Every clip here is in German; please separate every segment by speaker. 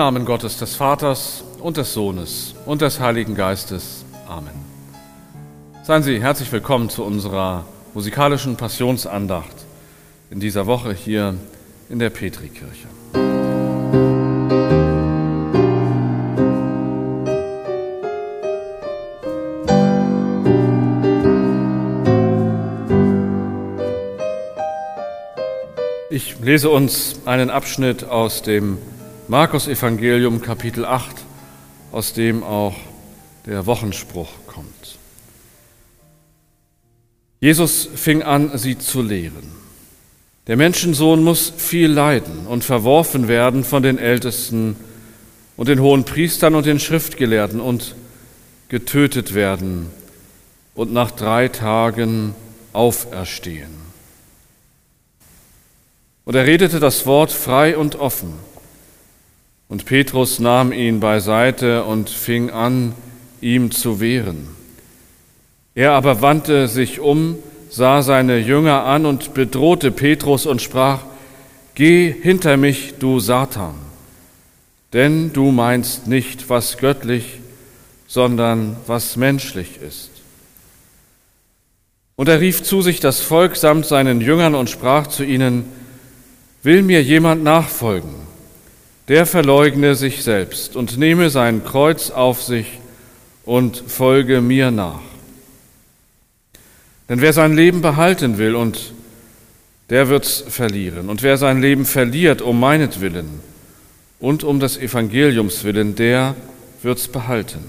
Speaker 1: Namen Gottes des Vaters und des Sohnes und des Heiligen Geistes. Amen. Seien Sie herzlich willkommen zu unserer musikalischen Passionsandacht in dieser Woche hier in der Petrikirche. Ich lese uns einen Abschnitt aus dem Markus Evangelium Kapitel 8, aus dem auch der Wochenspruch kommt. Jesus fing an, sie zu lehren. Der Menschensohn muss viel leiden und verworfen werden von den Ältesten und den hohen Priestern und den Schriftgelehrten und getötet werden und nach drei Tagen auferstehen. Und er redete das Wort frei und offen und Petrus nahm ihn beiseite und fing an, ihm zu wehren. Er aber wandte sich um, sah seine Jünger an und bedrohte Petrus und sprach, Geh hinter mich, du Satan, denn du meinst nicht, was göttlich, sondern was menschlich ist. Und er rief zu sich das Volk samt seinen Jüngern und sprach zu ihnen, Will mir jemand nachfolgen? Der verleugne sich selbst und nehme sein Kreuz auf sich und folge mir nach. Denn wer sein Leben behalten will und der wird's verlieren. Und wer sein Leben verliert um meinetwillen und um des Evangeliums willen, der wird's behalten.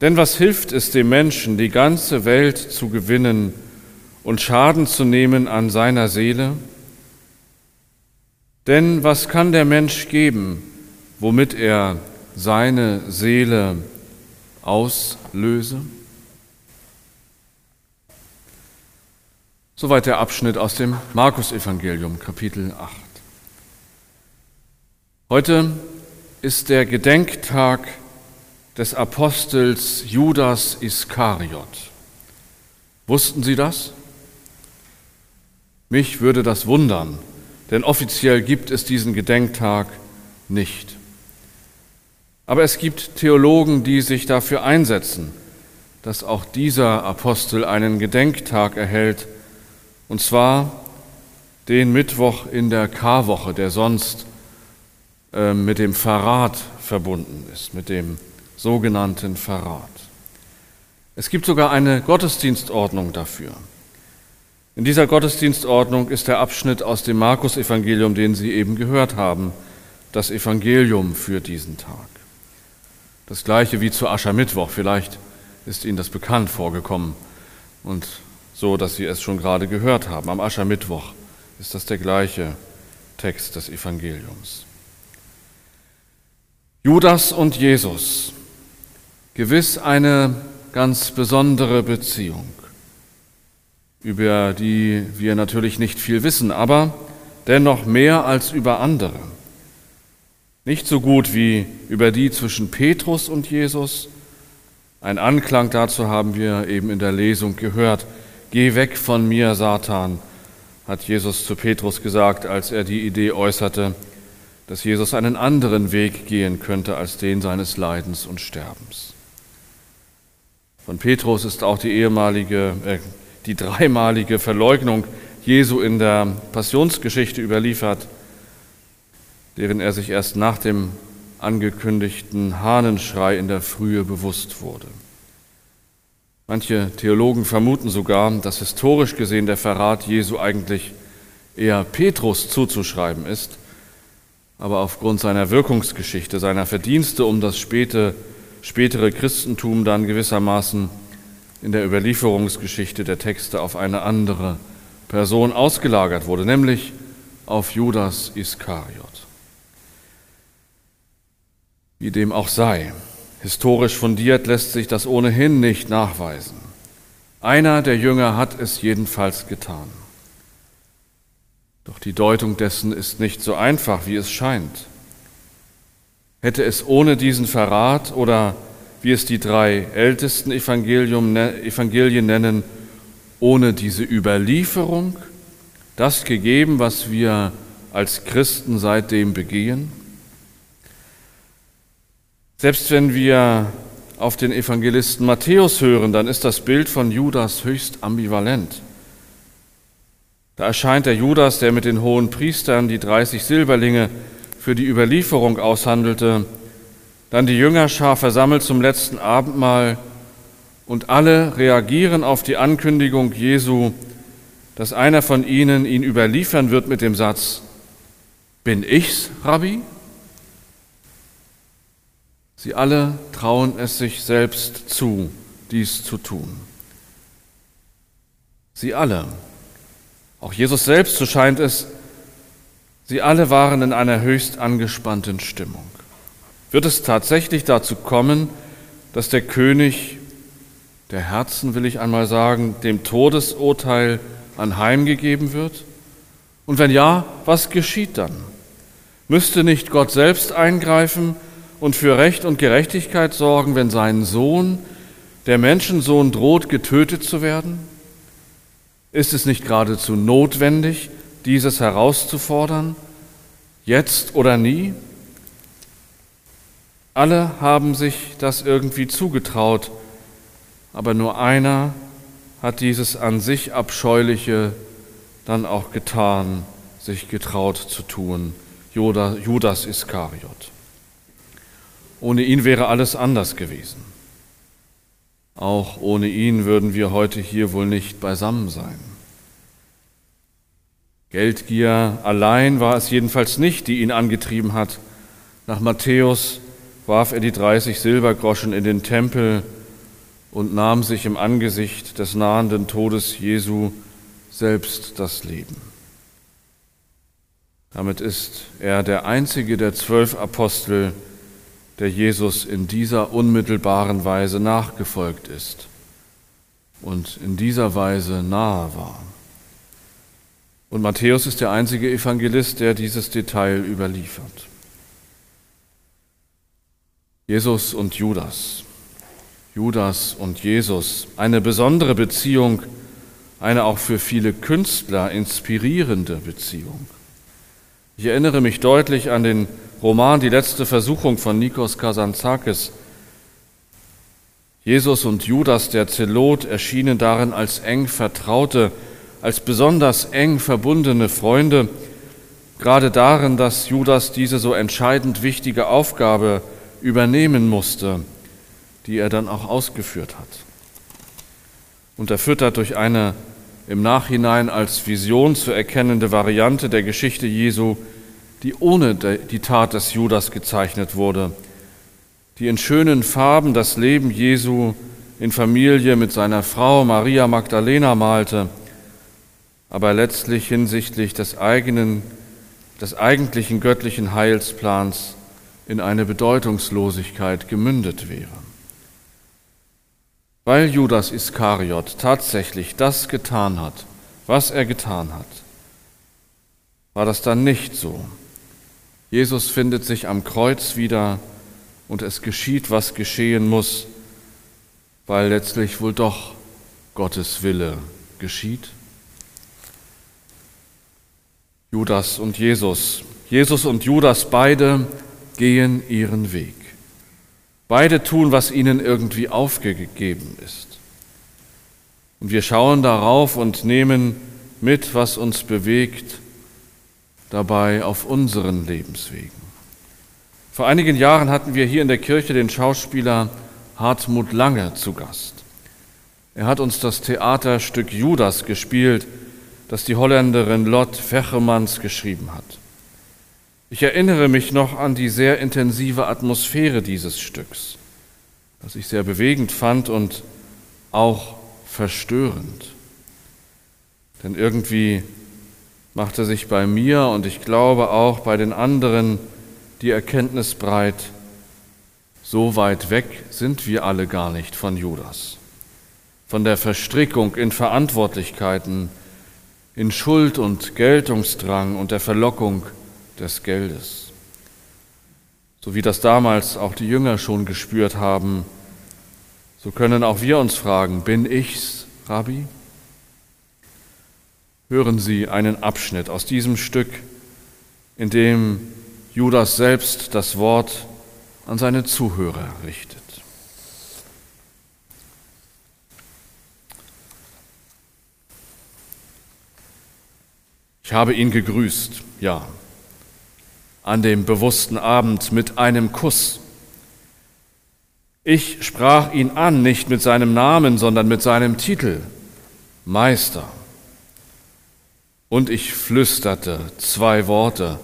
Speaker 1: Denn was hilft es dem Menschen, die ganze Welt zu gewinnen und Schaden zu nehmen an seiner Seele? Denn was kann der Mensch geben, womit er seine Seele auslöse? Soweit der Abschnitt aus dem Markus-Evangelium, Kapitel 8. Heute ist der Gedenktag des Apostels Judas Iskariot. Wussten Sie das? Mich würde das wundern, denn offiziell gibt es diesen Gedenktag nicht. Aber es gibt Theologen, die sich dafür einsetzen, dass auch dieser Apostel einen Gedenktag erhält, und zwar den Mittwoch in der Karwoche, der sonst äh, mit dem Verrat verbunden ist, mit dem sogenannten Verrat. Es gibt sogar eine Gottesdienstordnung dafür. In dieser Gottesdienstordnung ist der Abschnitt aus dem Markus-Evangelium, den Sie eben gehört haben, das Evangelium für diesen Tag. Das gleiche wie zu Aschermittwoch. Vielleicht ist Ihnen das bekannt vorgekommen und so, dass Sie es schon gerade gehört haben. Am Aschermittwoch ist das der gleiche Text des Evangeliums. Judas und Jesus. Gewiss eine ganz besondere Beziehung über die wir natürlich nicht viel wissen, aber dennoch mehr als über andere. Nicht so gut wie über die zwischen Petrus und Jesus. Ein Anklang dazu haben wir eben in der Lesung gehört. Geh weg von mir, Satan, hat Jesus zu Petrus gesagt, als er die Idee äußerte, dass Jesus einen anderen Weg gehen könnte als den seines Leidens und Sterbens. Von Petrus ist auch die ehemalige, äh, die dreimalige Verleugnung Jesu in der Passionsgeschichte überliefert, deren er sich erst nach dem angekündigten Hahnenschrei in der Frühe bewusst wurde. Manche Theologen vermuten sogar, dass historisch gesehen der Verrat Jesu eigentlich eher Petrus zuzuschreiben ist, aber aufgrund seiner Wirkungsgeschichte, seiner Verdienste um das späte, spätere Christentum dann gewissermaßen in der Überlieferungsgeschichte der Texte auf eine andere Person ausgelagert wurde, nämlich auf Judas Iskariot. Wie dem auch sei, historisch fundiert lässt sich das ohnehin nicht nachweisen. Einer der Jünger hat es jedenfalls getan. Doch die Deutung dessen ist nicht so einfach, wie es scheint. Hätte es ohne diesen Verrat oder wie es die drei ältesten ne-, Evangelien nennen, ohne diese Überlieferung das gegeben, was wir als Christen seitdem begehen? Selbst wenn wir auf den Evangelisten Matthäus hören, dann ist das Bild von Judas höchst ambivalent. Da erscheint der Judas, der mit den hohen Priestern die 30 Silberlinge für die Überlieferung aushandelte, dann die Jüngerschar versammelt zum letzten Abendmahl und alle reagieren auf die Ankündigung Jesu, dass einer von ihnen ihn überliefern wird mit dem Satz, bin ich's, Rabbi? Sie alle trauen es sich selbst zu, dies zu tun. Sie alle. Auch Jesus selbst, so scheint es, sie alle waren in einer höchst angespannten Stimmung. Wird es tatsächlich dazu kommen, dass der König der Herzen, will ich einmal sagen, dem Todesurteil anheimgegeben wird? Und wenn ja, was geschieht dann? Müsste nicht Gott selbst eingreifen und für Recht und Gerechtigkeit sorgen, wenn sein Sohn, der Menschensohn, droht, getötet zu werden? Ist es nicht geradezu notwendig, dieses herauszufordern, jetzt oder nie? Alle haben sich das irgendwie zugetraut, aber nur einer hat dieses an sich abscheuliche dann auch getan, sich getraut zu tun, Judas Iskariot. Ohne ihn wäre alles anders gewesen. Auch ohne ihn würden wir heute hier wohl nicht beisammen sein. Geldgier allein war es jedenfalls nicht, die ihn angetrieben hat. Nach Matthäus warf er die 30 Silbergroschen in den Tempel und nahm sich im Angesicht des nahenden Todes Jesu selbst das Leben. Damit ist er der einzige der zwölf Apostel, der Jesus in dieser unmittelbaren Weise nachgefolgt ist und in dieser Weise nahe war. Und Matthäus ist der einzige Evangelist, der dieses Detail überliefert. Jesus und Judas. Judas und Jesus. Eine besondere Beziehung, eine auch für viele Künstler inspirierende Beziehung. Ich erinnere mich deutlich an den Roman Die letzte Versuchung von Nikos Kazantzakis. Jesus und Judas, der Zelot, erschienen darin als eng Vertraute, als besonders eng verbundene Freunde, gerade darin, dass Judas diese so entscheidend wichtige Aufgabe übernehmen musste, die er dann auch ausgeführt hat. Unterfüttert durch eine im Nachhinein als Vision zu erkennende Variante der Geschichte Jesu, die ohne die Tat des Judas gezeichnet wurde, die in schönen Farben das Leben Jesu in Familie mit seiner Frau Maria Magdalena malte, aber letztlich hinsichtlich des eigenen, des eigentlichen göttlichen Heilsplans in eine Bedeutungslosigkeit gemündet wäre. Weil Judas Iskariot tatsächlich das getan hat, was er getan hat, war das dann nicht so. Jesus findet sich am Kreuz wieder und es geschieht, was geschehen muss, weil letztlich wohl doch Gottes Wille geschieht. Judas und Jesus. Jesus und Judas beide gehen ihren Weg. Beide tun, was ihnen irgendwie aufgegeben ist. Und wir schauen darauf und nehmen mit, was uns bewegt dabei auf unseren Lebenswegen. Vor einigen Jahren hatten wir hier in der Kirche den Schauspieler Hartmut Lange zu Gast. Er hat uns das Theaterstück Judas gespielt, das die Holländerin Lot Vechermans geschrieben hat. Ich erinnere mich noch an die sehr intensive Atmosphäre dieses Stücks, das ich sehr bewegend fand und auch verstörend. Denn irgendwie machte sich bei mir und ich glaube auch bei den anderen die Erkenntnis breit, so weit weg sind wir alle gar nicht von Judas, von der Verstrickung in Verantwortlichkeiten, in Schuld und Geltungsdrang und der Verlockung des Geldes. So wie das damals auch die Jünger schon gespürt haben, so können auch wir uns fragen, bin ich's, Rabbi? Hören Sie einen Abschnitt aus diesem Stück, in dem Judas selbst das Wort an seine Zuhörer richtet. Ich habe ihn gegrüßt, ja, an dem bewussten Abend mit einem Kuss. Ich sprach ihn an, nicht mit seinem Namen, sondern mit seinem Titel, Meister. Und ich flüsterte zwei Worte,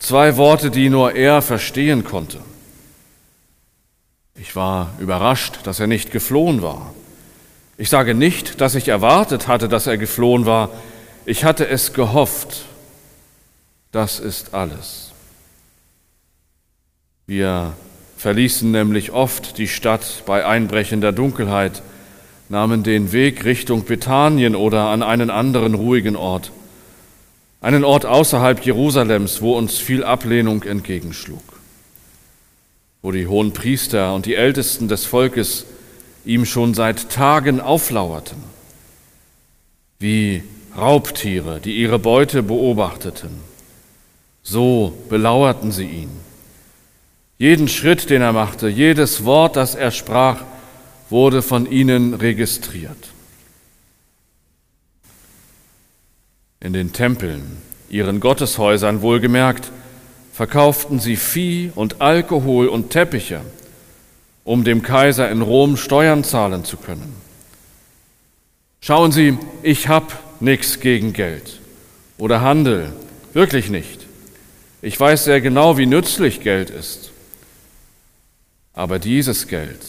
Speaker 1: zwei Worte, die nur er verstehen konnte. Ich war überrascht, dass er nicht geflohen war. Ich sage nicht, dass ich erwartet hatte, dass er geflohen war. Ich hatte es gehofft. Das ist alles. Wir verließen nämlich oft die Stadt bei einbrechender Dunkelheit, nahmen den Weg Richtung Bethanien oder an einen anderen ruhigen Ort, einen Ort außerhalb Jerusalems, wo uns viel Ablehnung entgegenschlug, wo die hohen Priester und die Ältesten des Volkes ihm schon seit Tagen auflauerten, wie Raubtiere, die ihre Beute beobachteten. So belauerten sie ihn. Jeden Schritt, den er machte, jedes Wort, das er sprach, wurde von ihnen registriert. In den Tempeln, ihren Gotteshäusern wohlgemerkt, verkauften sie Vieh und Alkohol und Teppiche, um dem Kaiser in Rom Steuern zahlen zu können. Schauen Sie, ich habe nichts gegen Geld oder Handel, wirklich nicht. Ich weiß sehr genau, wie nützlich Geld ist. Aber dieses Geld,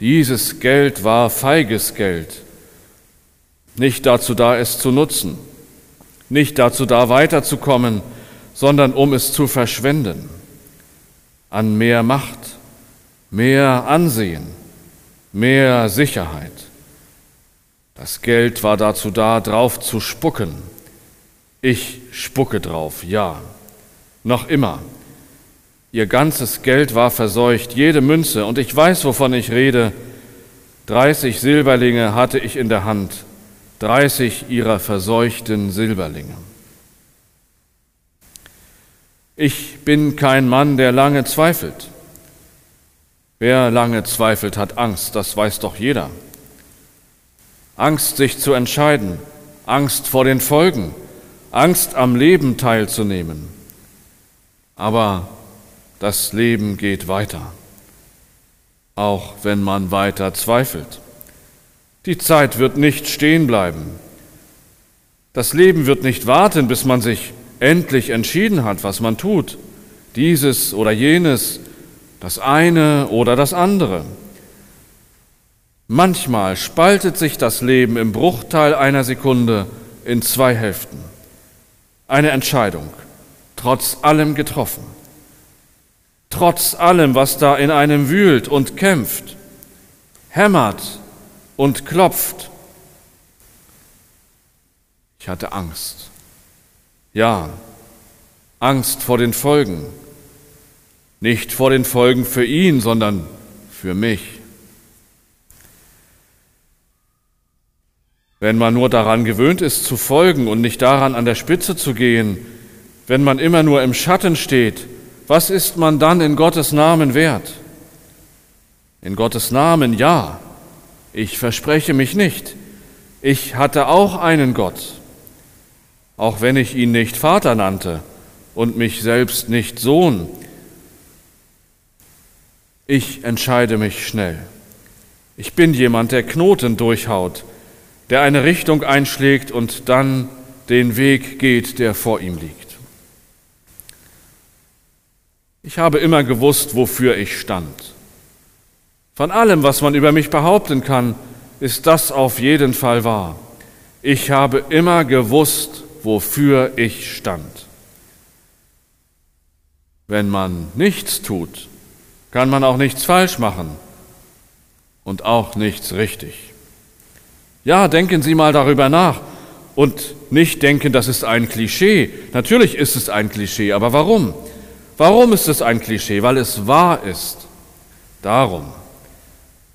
Speaker 1: dieses Geld war feiges Geld, nicht dazu da, es zu nutzen, nicht dazu da, weiterzukommen, sondern um es zu verschwenden an mehr Macht, mehr Ansehen, mehr Sicherheit. Das Geld war dazu da, drauf zu spucken. Ich spucke drauf, ja, noch immer. Ihr ganzes Geld war verseucht, jede Münze, und ich weiß, wovon ich rede. Dreißig Silberlinge hatte ich in der Hand, dreißig ihrer verseuchten Silberlinge. Ich bin kein Mann, der lange zweifelt. Wer lange zweifelt, hat Angst, das weiß doch jeder. Angst, sich zu entscheiden, Angst vor den Folgen, Angst am Leben teilzunehmen. Aber das Leben geht weiter, auch wenn man weiter zweifelt. Die Zeit wird nicht stehen bleiben. Das Leben wird nicht warten, bis man sich endlich entschieden hat, was man tut. Dieses oder jenes, das eine oder das andere. Manchmal spaltet sich das Leben im Bruchteil einer Sekunde in zwei Hälften. Eine Entscheidung, trotz allem getroffen trotz allem, was da in einem wühlt und kämpft, hämmert und klopft. Ich hatte Angst. Ja, Angst vor den Folgen. Nicht vor den Folgen für ihn, sondern für mich. Wenn man nur daran gewöhnt ist zu folgen und nicht daran an der Spitze zu gehen, wenn man immer nur im Schatten steht, was ist man dann in Gottes Namen wert? In Gottes Namen ja, ich verspreche mich nicht. Ich hatte auch einen Gott, auch wenn ich ihn nicht Vater nannte und mich selbst nicht Sohn. Ich entscheide mich schnell. Ich bin jemand, der Knoten durchhaut, der eine Richtung einschlägt und dann den Weg geht, der vor ihm liegt. Ich habe immer gewusst, wofür ich stand. Von allem, was man über mich behaupten kann, ist das auf jeden Fall wahr. Ich habe immer gewusst, wofür ich stand. Wenn man nichts tut, kann man auch nichts falsch machen und auch nichts richtig. Ja, denken Sie mal darüber nach und nicht denken, das ist ein Klischee. Natürlich ist es ein Klischee, aber warum? Warum ist es ein Klischee? Weil es wahr ist. Darum.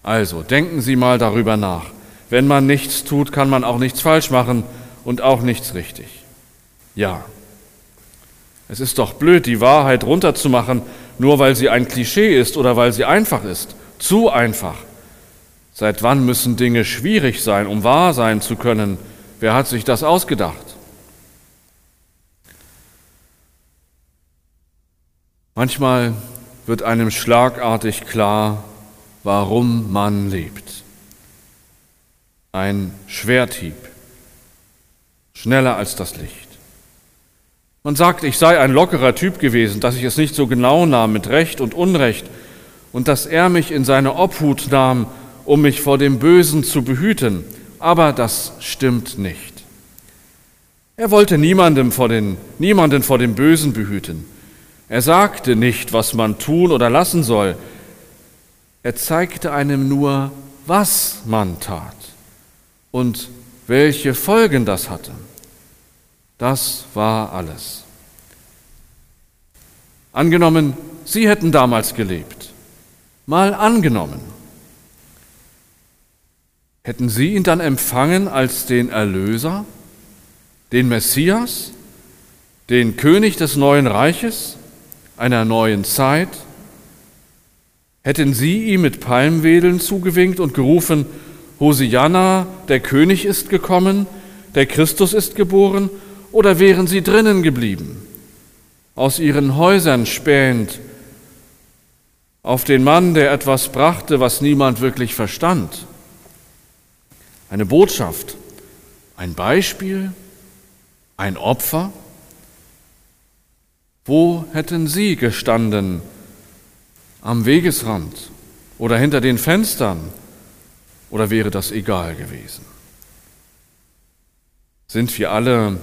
Speaker 1: Also, denken Sie mal darüber nach. Wenn man nichts tut, kann man auch nichts falsch machen und auch nichts richtig. Ja. Es ist doch blöd, die Wahrheit runterzumachen nur weil sie ein Klischee ist oder weil sie einfach ist. Zu einfach. Seit wann müssen Dinge schwierig sein, um wahr sein zu können? Wer hat sich das ausgedacht? Manchmal wird einem schlagartig klar, warum man lebt. Ein Schwerthieb, schneller als das Licht. Man sagt, ich sei ein lockerer Typ gewesen, dass ich es nicht so genau nahm mit Recht und Unrecht und dass er mich in seine Obhut nahm, um mich vor dem Bösen zu behüten. Aber das stimmt nicht. Er wollte niemandem vor den, niemanden vor dem Bösen behüten. Er sagte nicht, was man tun oder lassen soll. Er zeigte einem nur, was man tat und welche Folgen das hatte. Das war alles. Angenommen, Sie hätten damals gelebt. Mal angenommen. Hätten Sie ihn dann empfangen als den Erlöser, den Messias, den König des neuen Reiches, einer neuen Zeit? Hätten Sie ihm mit Palmwedeln zugewinkt und gerufen, Hosianna, der König ist gekommen, der Christus ist geboren oder wären sie drinnen geblieben, aus ihren Häusern spähend auf den Mann, der etwas brachte, was niemand wirklich verstand? Eine Botschaft, ein Beispiel, ein Opfer? Wo hätten Sie gestanden? Am Wegesrand oder hinter den Fenstern? Oder wäre das egal gewesen? Sind wir alle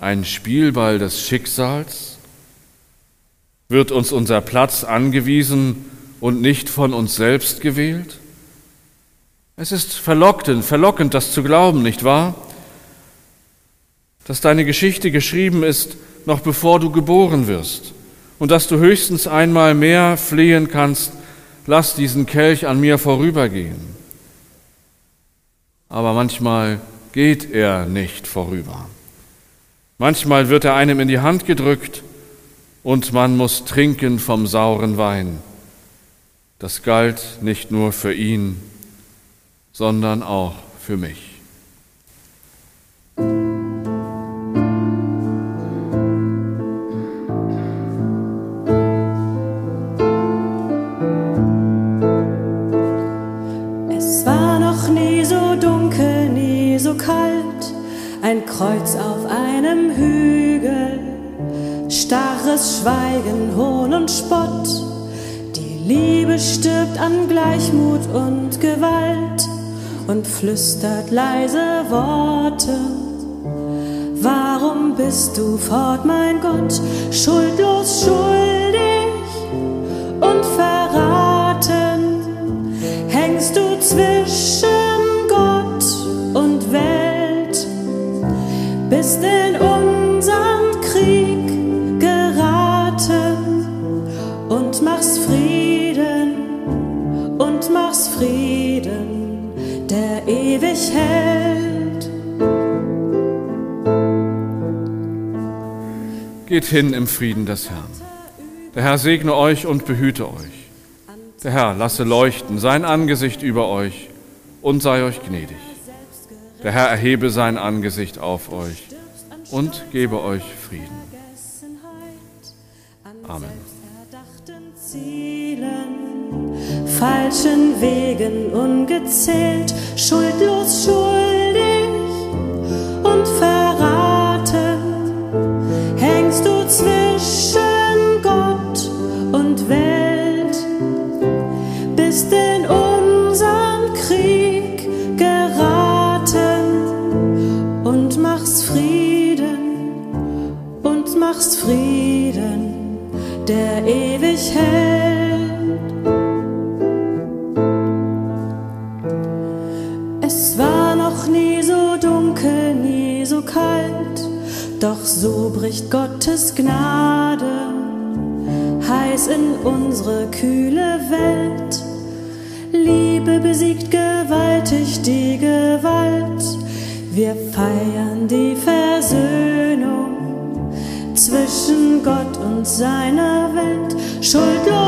Speaker 1: ein Spielball des Schicksals? Wird uns unser Platz angewiesen und nicht von uns selbst gewählt? Es ist verlockend, verlockend, das zu glauben, nicht wahr? Dass deine Geschichte geschrieben ist, noch bevor du geboren wirst und dass du höchstens einmal mehr flehen kannst, lass diesen Kelch an mir vorübergehen. Aber manchmal geht er nicht vorüber. Manchmal wird er einem in die Hand gedrückt und man muss trinken vom sauren Wein. Das galt nicht nur für ihn, sondern auch für mich.
Speaker 2: Starres Schweigen, Hohn und Spott. Die Liebe stirbt an Gleichmut und Gewalt und flüstert leise Worte. Warum bist du fort, mein Gott, schuldlos schuldig und verraten? Hängst du zwischen Gott und Welt, bist in hält.
Speaker 1: Geht hin im Frieden des Herrn. Der Herr segne euch und behüte euch. Der Herr lasse leuchten sein Angesicht über euch und sei euch gnädig. Der Herr erhebe sein Angesicht auf euch und gebe euch Frieden. Amen.
Speaker 2: Falschen Wegen ungezählt, schuldlos schuldig und verraten, hängst du zwischen und seiner Welt, schuldlos